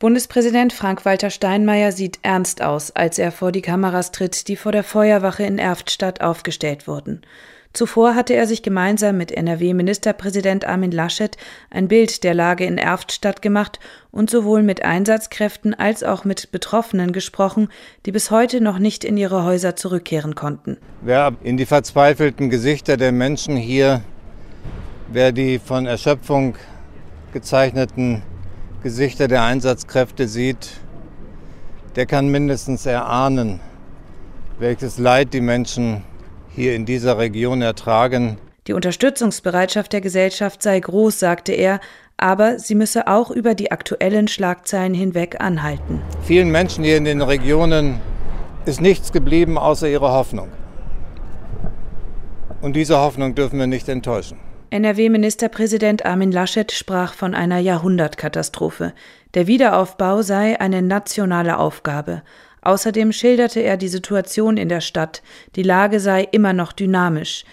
Bundespräsident Frank-Walter Steinmeier sieht ernst aus, als er vor die Kameras tritt, die vor der Feuerwache in Erftstadt aufgestellt wurden. Zuvor hatte er sich gemeinsam mit NRW-Ministerpräsident Armin Laschet ein Bild der Lage in Erftstadt gemacht und sowohl mit Einsatzkräften als auch mit Betroffenen gesprochen, die bis heute noch nicht in ihre Häuser zurückkehren konnten. Wer in die verzweifelten Gesichter der Menschen hier, wer die von Erschöpfung gezeichneten Gesichter der Einsatzkräfte sieht, der kann mindestens erahnen, welches Leid die Menschen hier in dieser Region ertragen. Die Unterstützungsbereitschaft der Gesellschaft sei groß, sagte er, aber sie müsse auch über die aktuellen Schlagzeilen hinweg anhalten. Vielen Menschen hier in den Regionen ist nichts geblieben außer ihrer Hoffnung. Und diese Hoffnung dürfen wir nicht enttäuschen. NRW-Ministerpräsident Armin Laschet sprach von einer Jahrhundertkatastrophe. Der Wiederaufbau sei eine nationale Aufgabe. Außerdem schilderte er die Situation in der Stadt. Die Lage sei immer noch dynamisch.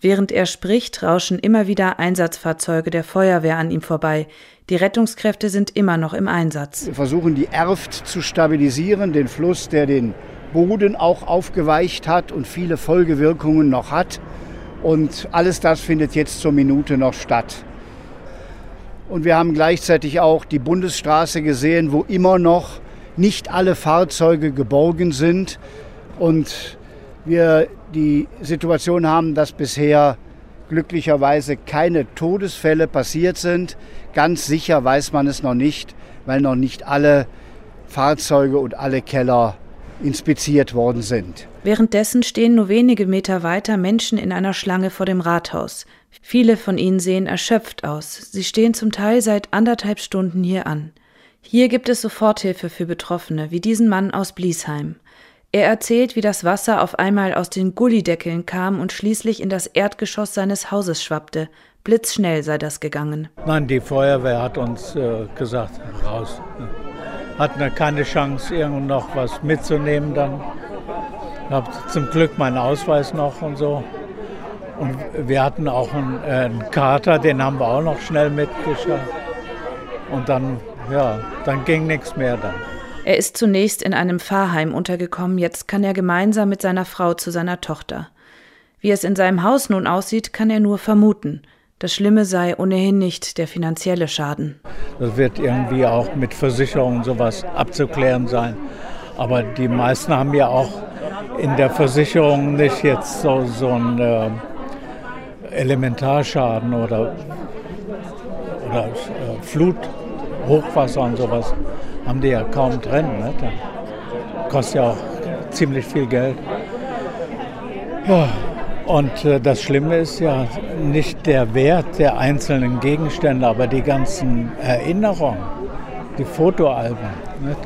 Während er spricht, rauschen immer wieder Einsatzfahrzeuge der Feuerwehr an ihm vorbei. Die Rettungskräfte sind immer noch im Einsatz. Wir versuchen die Erft zu stabilisieren, den Fluss, der den Boden auch aufgeweicht hat und viele Folgewirkungen noch hat. Und alles das findet jetzt zur Minute noch statt. Und wir haben gleichzeitig auch die Bundesstraße gesehen, wo immer noch nicht alle Fahrzeuge geborgen sind und wir die Situation haben, dass bisher glücklicherweise keine Todesfälle passiert sind. Ganz sicher weiß man es noch nicht, weil noch nicht alle Fahrzeuge und alle Keller inspiziert worden sind. Währenddessen stehen nur wenige Meter weiter Menschen in einer Schlange vor dem Rathaus. Viele von ihnen sehen erschöpft aus. Sie stehen zum Teil seit anderthalb Stunden hier an. Hier gibt es Soforthilfe für Betroffene, wie diesen Mann aus Bliesheim. Er erzählt, wie das Wasser auf einmal aus den Gullideckeln kam und schließlich in das Erdgeschoss seines Hauses schwappte. Blitzschnell sei das gegangen. Nein, die Feuerwehr hat uns äh, gesagt, raus hatten keine Chance, irgendwo noch was mitzunehmen dann. Ich habe zum Glück meinen Ausweis noch und so. Und wir hatten auch einen, äh, einen Kater, den haben wir auch noch schnell mitgeschafft. Und dann, ja, dann ging nichts mehr dann. Er ist zunächst in einem Pfarrheim untergekommen, jetzt kann er gemeinsam mit seiner Frau zu seiner Tochter. Wie es in seinem Haus nun aussieht, kann er nur vermuten. Das Schlimme sei ohnehin nicht der finanzielle Schaden. Das wird irgendwie auch mit Versicherungen sowas abzuklären sein. Aber die meisten haben ja auch in der Versicherung nicht jetzt so, so einen äh, Elementarschaden oder, oder äh, Flut, Hochwasser und sowas. Haben die ja kaum drin. Ne? Das kostet ja auch ziemlich viel Geld. Ja, und äh, das Schlimme ist ja nicht der Wert der einzelnen Gegenstände, aber die ganzen Erinnerungen, die Fotoalben. Ne,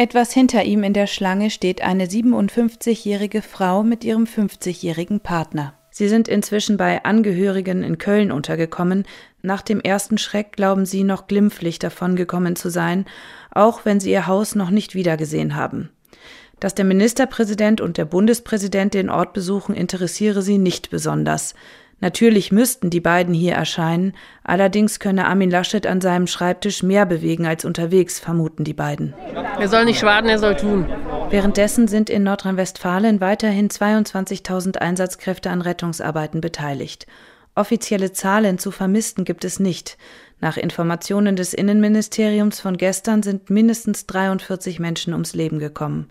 Etwas hinter ihm in der Schlange steht eine 57-jährige Frau mit ihrem 50-jährigen Partner. Sie sind inzwischen bei Angehörigen in Köln untergekommen. Nach dem ersten Schreck glauben sie noch glimpflich davongekommen zu sein, auch wenn sie ihr Haus noch nicht wiedergesehen haben. Dass der Ministerpräsident und der Bundespräsident den Ort besuchen, interessiere sie nicht besonders. Natürlich müssten die beiden hier erscheinen, allerdings könne Armin Laschet an seinem Schreibtisch mehr bewegen als unterwegs, vermuten die beiden. Er soll nicht schwaden, er soll tun. Währenddessen sind in Nordrhein-Westfalen weiterhin 22.000 Einsatzkräfte an Rettungsarbeiten beteiligt. Offizielle Zahlen zu Vermissten gibt es nicht. Nach Informationen des Innenministeriums von gestern sind mindestens 43 Menschen ums Leben gekommen.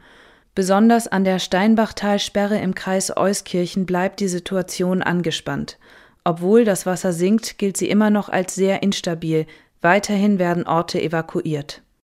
Besonders an der Steinbachtalsperre im Kreis Euskirchen bleibt die Situation angespannt. Obwohl das Wasser sinkt, gilt sie immer noch als sehr instabil. Weiterhin werden Orte evakuiert